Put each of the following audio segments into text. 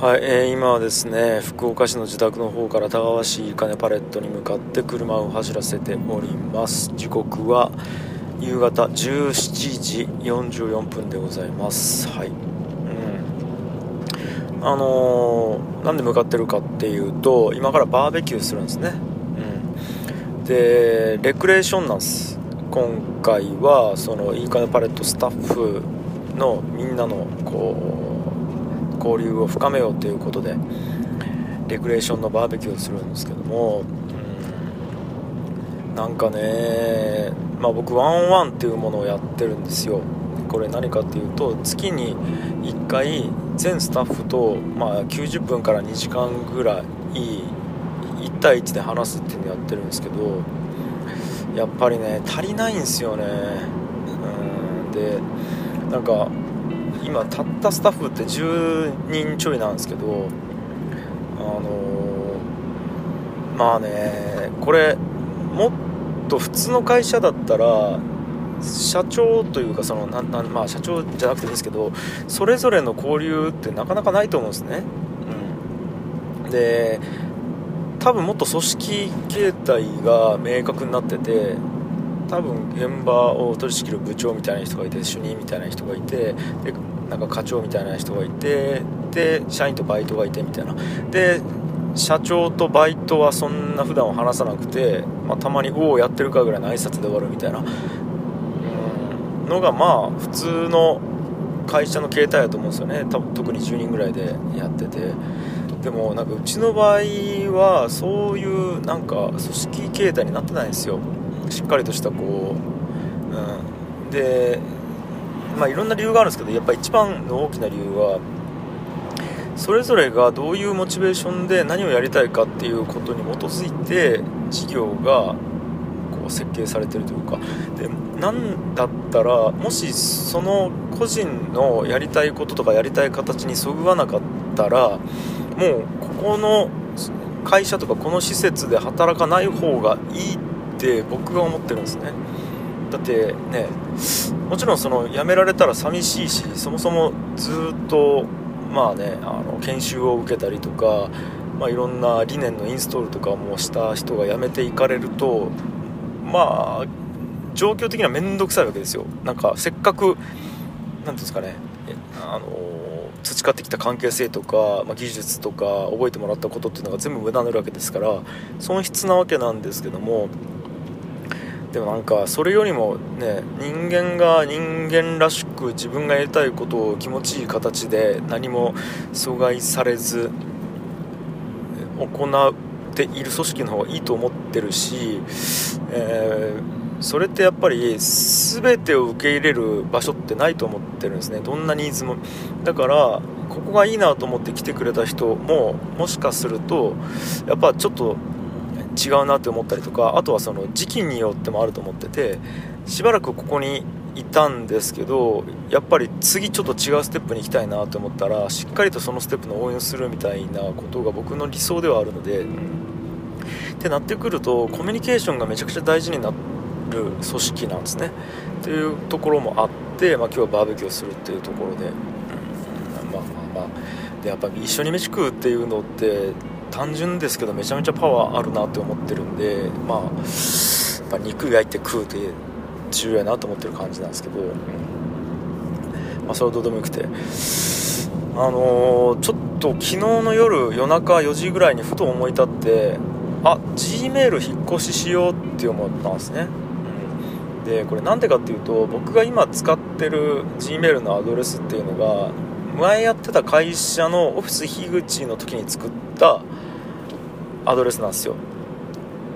はい、えー今はですね福岡市の自宅の方から田川市金パレットに向かって車を走らせております。時刻は夕方17時44分でございます。はい、うん、あのーなんで向かってるかっていうと今からバーベキューするんですね、うん、でレクレーションなんです。今回はそのいいかねパレットスタッフのみんなのこう交流を深めようということでレクレーションのバーベキューをするんですけども、うん、なんかね、まあ、僕ワンオンワンっていうものをやってるんですよ。これ何かっていうと月に1回全スタッフと、まあ、90分から2時間ぐらい1対1で話すっていうのをやってるんですけどやっぱりね足りないんですよね。うんでなんか今たったスタッフって10人ちょいなんですけどあのまあねこれもっと普通の会社だったら社長というかそのななまあ社長じゃなくてですけどそれぞれの交流ってなかなかないと思うんですね、うん、で多分もっと組織形態が明確になってて多分現場を取り仕切る部長みたいな人がいて主任みたいな人がいてでなんか課長みたいな人がいてで社員とバイトがいてみたいな。で社長とバイトはそんな普段は話さなくて、まあ、たまに「おおやってるか」ぐらいの挨拶で終わるみたいな。のがまあ普通の会社の形態だと思うんですよね。多分特に10人ぐらいでやってて。でもなんかうちの場合はそういうなんか組織形態になってないんですよ。しっかりとしたこう、うん、でまあいろんな理由があるんですけどやっぱ一番の大きな理由はそれぞれがどういうモチベーションで何をやりたいかっていうことに基づいて事業がこう設計されてるというかでなんだったらもしその個人のやりたいこととかやりたい形にそぐわなかったらもうここの会社とかこの施設で働かない方がいいって僕が思ってるんですね。だってねもちろんその辞められたら寂しいしそもそもずっとまあねあの研修を受けたりとか、まあ、いろんな理念のインストールとかもした人が辞めていかれるとまあ状況的には面倒くさいわけですよ。なんかせっかく何ですかねあの培ってきた関係性とか、まあ、技術とか覚えてもらったことっていうのが全部無駄になるわけですから損失なわけなんですけどもでもなんかそれよりもね人間が人間らしく自分がやりたいことを気持ちいい形で何も阻害されず行っている組織の方がいいと思ってるし、えーそれってやっぱり全てを受け入れる場所ってないと思ってるんですね。どんなニーズも。だからここがいいなと思って来てくれた人ももしかするとやっぱちょっと違うなって思ったりとかあとはその時期によってもあると思っててしばらくここにいたんですけどやっぱり次ちょっと違うステップに行きたいなと思ったらしっかりとそのステップの応援をするみたいなことが僕の理想ではあるのでってなってくるとコミュニケーションがめちゃくちゃ大事になる組織なんですね。っていうところもあって、まあ、今日はバーベキューをするっていうところで、うんまあまあまあ。でやっぱ一緒に飯食うっていうのって単純ですけどめちゃめちゃパワーあるなって思ってるんでまあやっぱ肉焼いて食うって重要やなと思ってる感じなんですけど、まあ、それはどうでもよくて。あのーちょっと昨日の夜夜中4時ぐらいにふと思い立ってあ G メール引っ越ししようって思ったんですね、うん、でこれなんでかっていうと僕が今使ってる G メールのアドレスっていうのが前やってた会社のオフィス樋口の時に作ったアドレスなんですよ。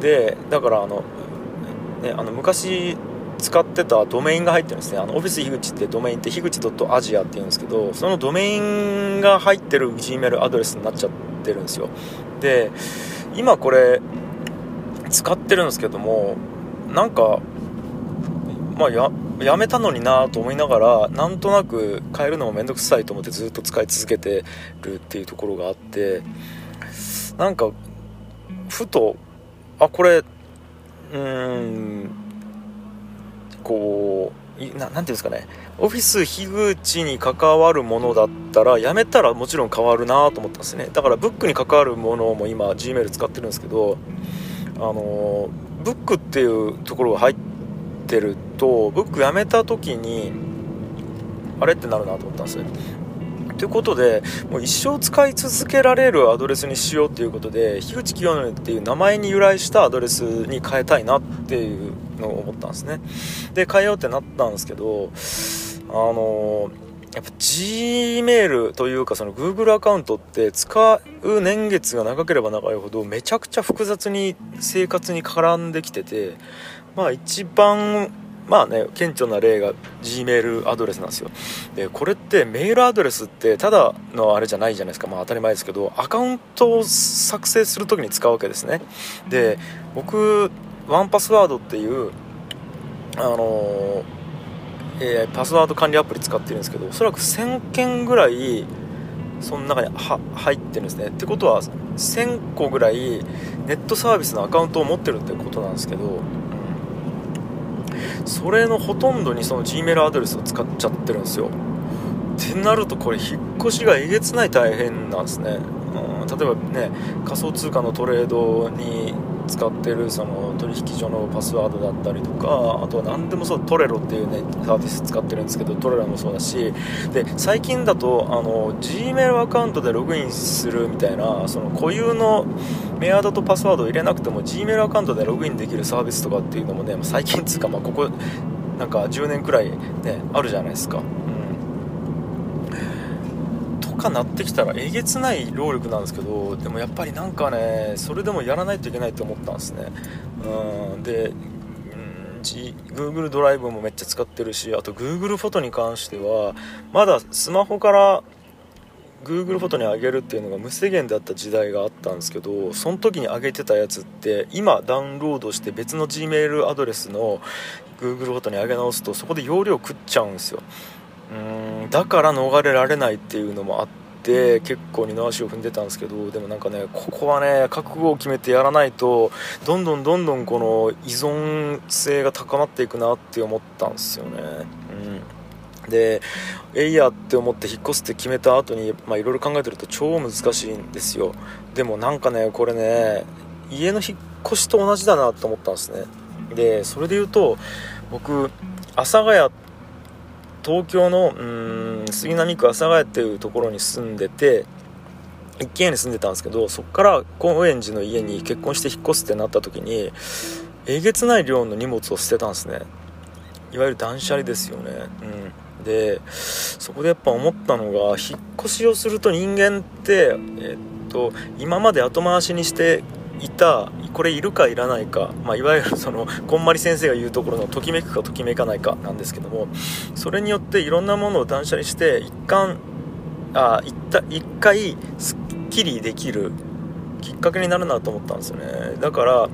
でだからあの,、ね、あの昔使ってたドメインが入ってるんですね。あのオフィス樋口ってドメインって樋口 .asia っていうんですけどそのドメインが入ってる Gmail アドレスになっちゃってるんですよ。で今これ使ってるんですけどもなんかまあややめたのになと思いながらなんとなく変えるのも面倒くさいと思ってずっと使い続けてるっていうところがあってなんかふとあこれうーんこななんていうんですかね。オフィス樋口に関わるものだったらやめたらもちろん変わるなと思ったんですね。だからブックに関わるものも今 Gmail 使ってるんですけどあのブックっていうところが入っててるとブックやめた時にあれってなるなと思ったんですよ。ということでもう一生使い続けられるアドレスにしようということで樋口清則っていう名前に由来したアドレスに変えたいなっていうのを思ったんですね。で変えようってなったんですけどあのやっぱ Gmail というかその Google アカウントって使う年月が長ければ長いほどめちゃくちゃ複雑に生活に絡んできててまあ一番まあね顕著な例が Gmail アドレスなんですよ。でこれってメールアドレスってただのあれじゃないじゃないですか。まあ当たり前ですけどアカウントを作成する時に使うわけですね。で僕ワンパスワードっていうあのえー、パスワード管理アプリ使ってるんですけどおそらく1000件ぐらいその中に入ってるんですね。ってことは1000個ぐらいネットサービスのアカウントを持ってるってことなんですけどそれのほとんどにその Gmail アドレスを使っちゃってるんですよ。ってなるとこれ引っ越しがえげつない大変なんですね、うん、例えばね仮想通貨のトレードに使ってるその取引所のパスワードだったりとかあとは何でもそうトレロっていうねサービス使ってるんですけどトレロもそうだし。で最近だとあの Gmail アカウントでログインするみたいなその固有のメアドとパスワードを入れなくても Gmail アカウントでログインできるサービスとかっていうのもね最近つうかまあここなんか10年くらいねあるじゃないですか。うん、とかなってきたらえげつない労力なんですけどでもやっぱりなんかねそれでもやらないといけないと思ったんですね。うん。で Google ドライブもめっちゃ使ってるしあと Google フォトに関してはまだスマホから Google フォトに上げるっていうのが無制限だった時代があったんですけどその時に上げてたやつって今ダウンロードして別の Gmail アドレスの Google フォトに上げ直すとそこで容量食っちゃうんですようんだから逃れられないっていうのもあって結構二の足を踏んでたんですけどでもなんかねここはね覚悟を決めてやらないとどんどんどんどんこの依存性が高まっていくなって思ったんですよね。うんでえいやって思って引っ越すって決めた後にいろいろ考えてると超難しいんですよ。でもなんかねこれね家の引っ越しと同じだなと思ったんですね。でそれで言うと僕阿佐ヶ谷東京のうん杉並区阿佐ヶ谷っていうところに住んでて一軒家に住んでたんですけどそこから高円寺の家に結婚して引っ越すってなった時にえげつない量の荷物を捨てたんですね。いわゆる断捨離ですよね。うん。でそこでやっぱ思ったのが引っ越しをすると人間ってえっと今まで後回しにしていたこれいるかいらないか、まあ、いわゆる そのこんまり先生が言うところのときめくかときめかないかなんですけどもそれによっていろんなものを断捨離して一貫あ一一回すっきりできるきっかけになるなと思ったんですよね。だから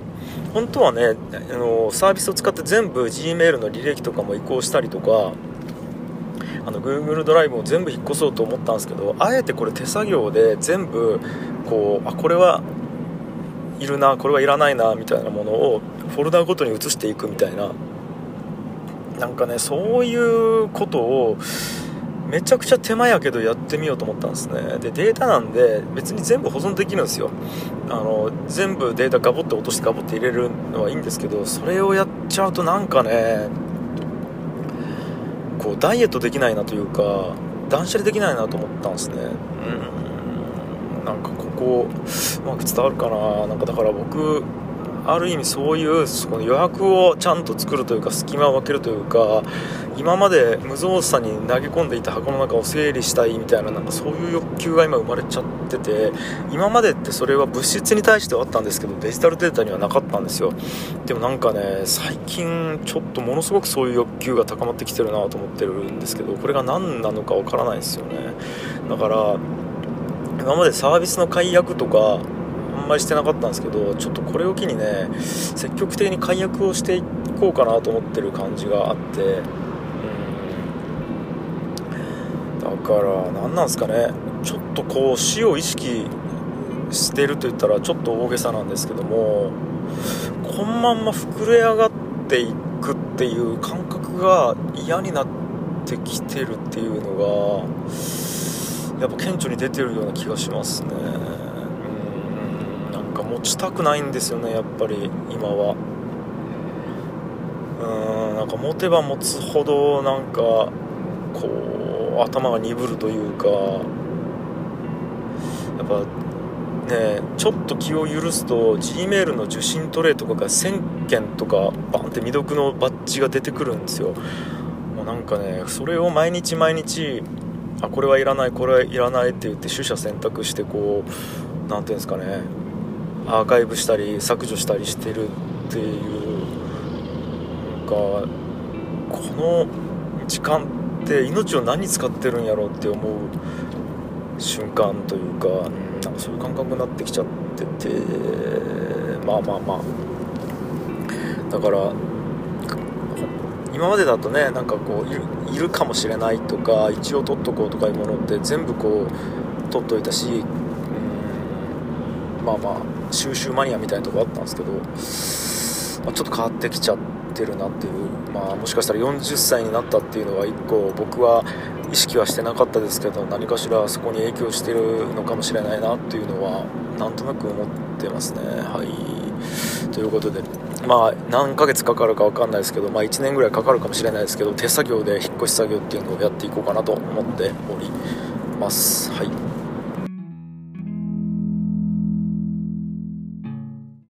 本当はねあのサービスを使って全部 Gmail の履歴とかも移行したりとかあの Google ドライブを全部引っ越そうと思ったんですけどあえてこれ手作業で全部こうあこれはいるなこれはいらないなみたいなものをフォルダごとに移していくみたいななんかねそういうことをめちゃくちゃ手間やけどやってみようと思ったんですね。でデータなんで別に全部保存できるんですよ。あの全部データガボって落としてガボって入れるのはいいんですけどそれをやっちゃうとなんかねこうダイエットできないなというか断捨離できないなと思ったんですね。うん。なんかこううまく伝わるかな。なんかだから僕ある意味そういうその予約をちゃんと作るというか隙間を分けるというか今まで無造作に投げ込んでいた箱の中を整理したいみたいななんかそういう欲求が今生まれちゃってて今までってそれは物質に対してはあったんですけどデジタルデータにはなかったんですよ。でもなんかね最近ちょっとものすごくそういう欲求が高まってきてるなと思ってるんですけどこれが何なのかわからないですよね。だから今までサービスの解約とかあんまりしてなかったんですけどちょっとこれを機にね積極的に解約をしていこうかなと思ってる感じがあってうん。だから何なんですかね。ちょっとこう死を意識してると言ったらちょっと大げさなんですけどもこのまんま膨れ上がっていくっていう感覚が嫌になってきてるっていうのがやっぱ顕著に出てるような気がしますね。持ちたくないんですよねやっぱり今は。うんなんか持てば持つほどなんかこう頭が鈍るというかやっぱねちょっと気を許すと G メールの受信トレイとかが1000件とかバンって未読のバッジが出てくるんですよ。もうなんかねそれを毎日毎日あこれはいらないこれはいらないって言って取捨選択してこう何ていうんですかねアーカイブしたり削除したりしてるっていうかこの時間って命を何使ってるんやろうって思う瞬間というか、なんかそういう感覚になってきちゃっててまあまあまあ。だから今までだとねなんかこういるいるかもしれないとか一応取っとこうとかいうものって全部こう取っといたし、まあまあ。収集マニアみたいなとこあったんですけど、まあ、ちょっと変わってきちゃってるなっていう、まあ、もしかしたら40歳になったっていうのは1個僕は意識はしてなかったですけど何かしらそこに影響してるのかもしれないなっていうのはなんとなく思ってますね。はい。ということでまあ何ヶ月かかるか分かんないですけど、まあ、1年ぐらいかかるかもしれないですけど手作業で引っ越し作業っていうのをやっていこうかなと思っております。はい。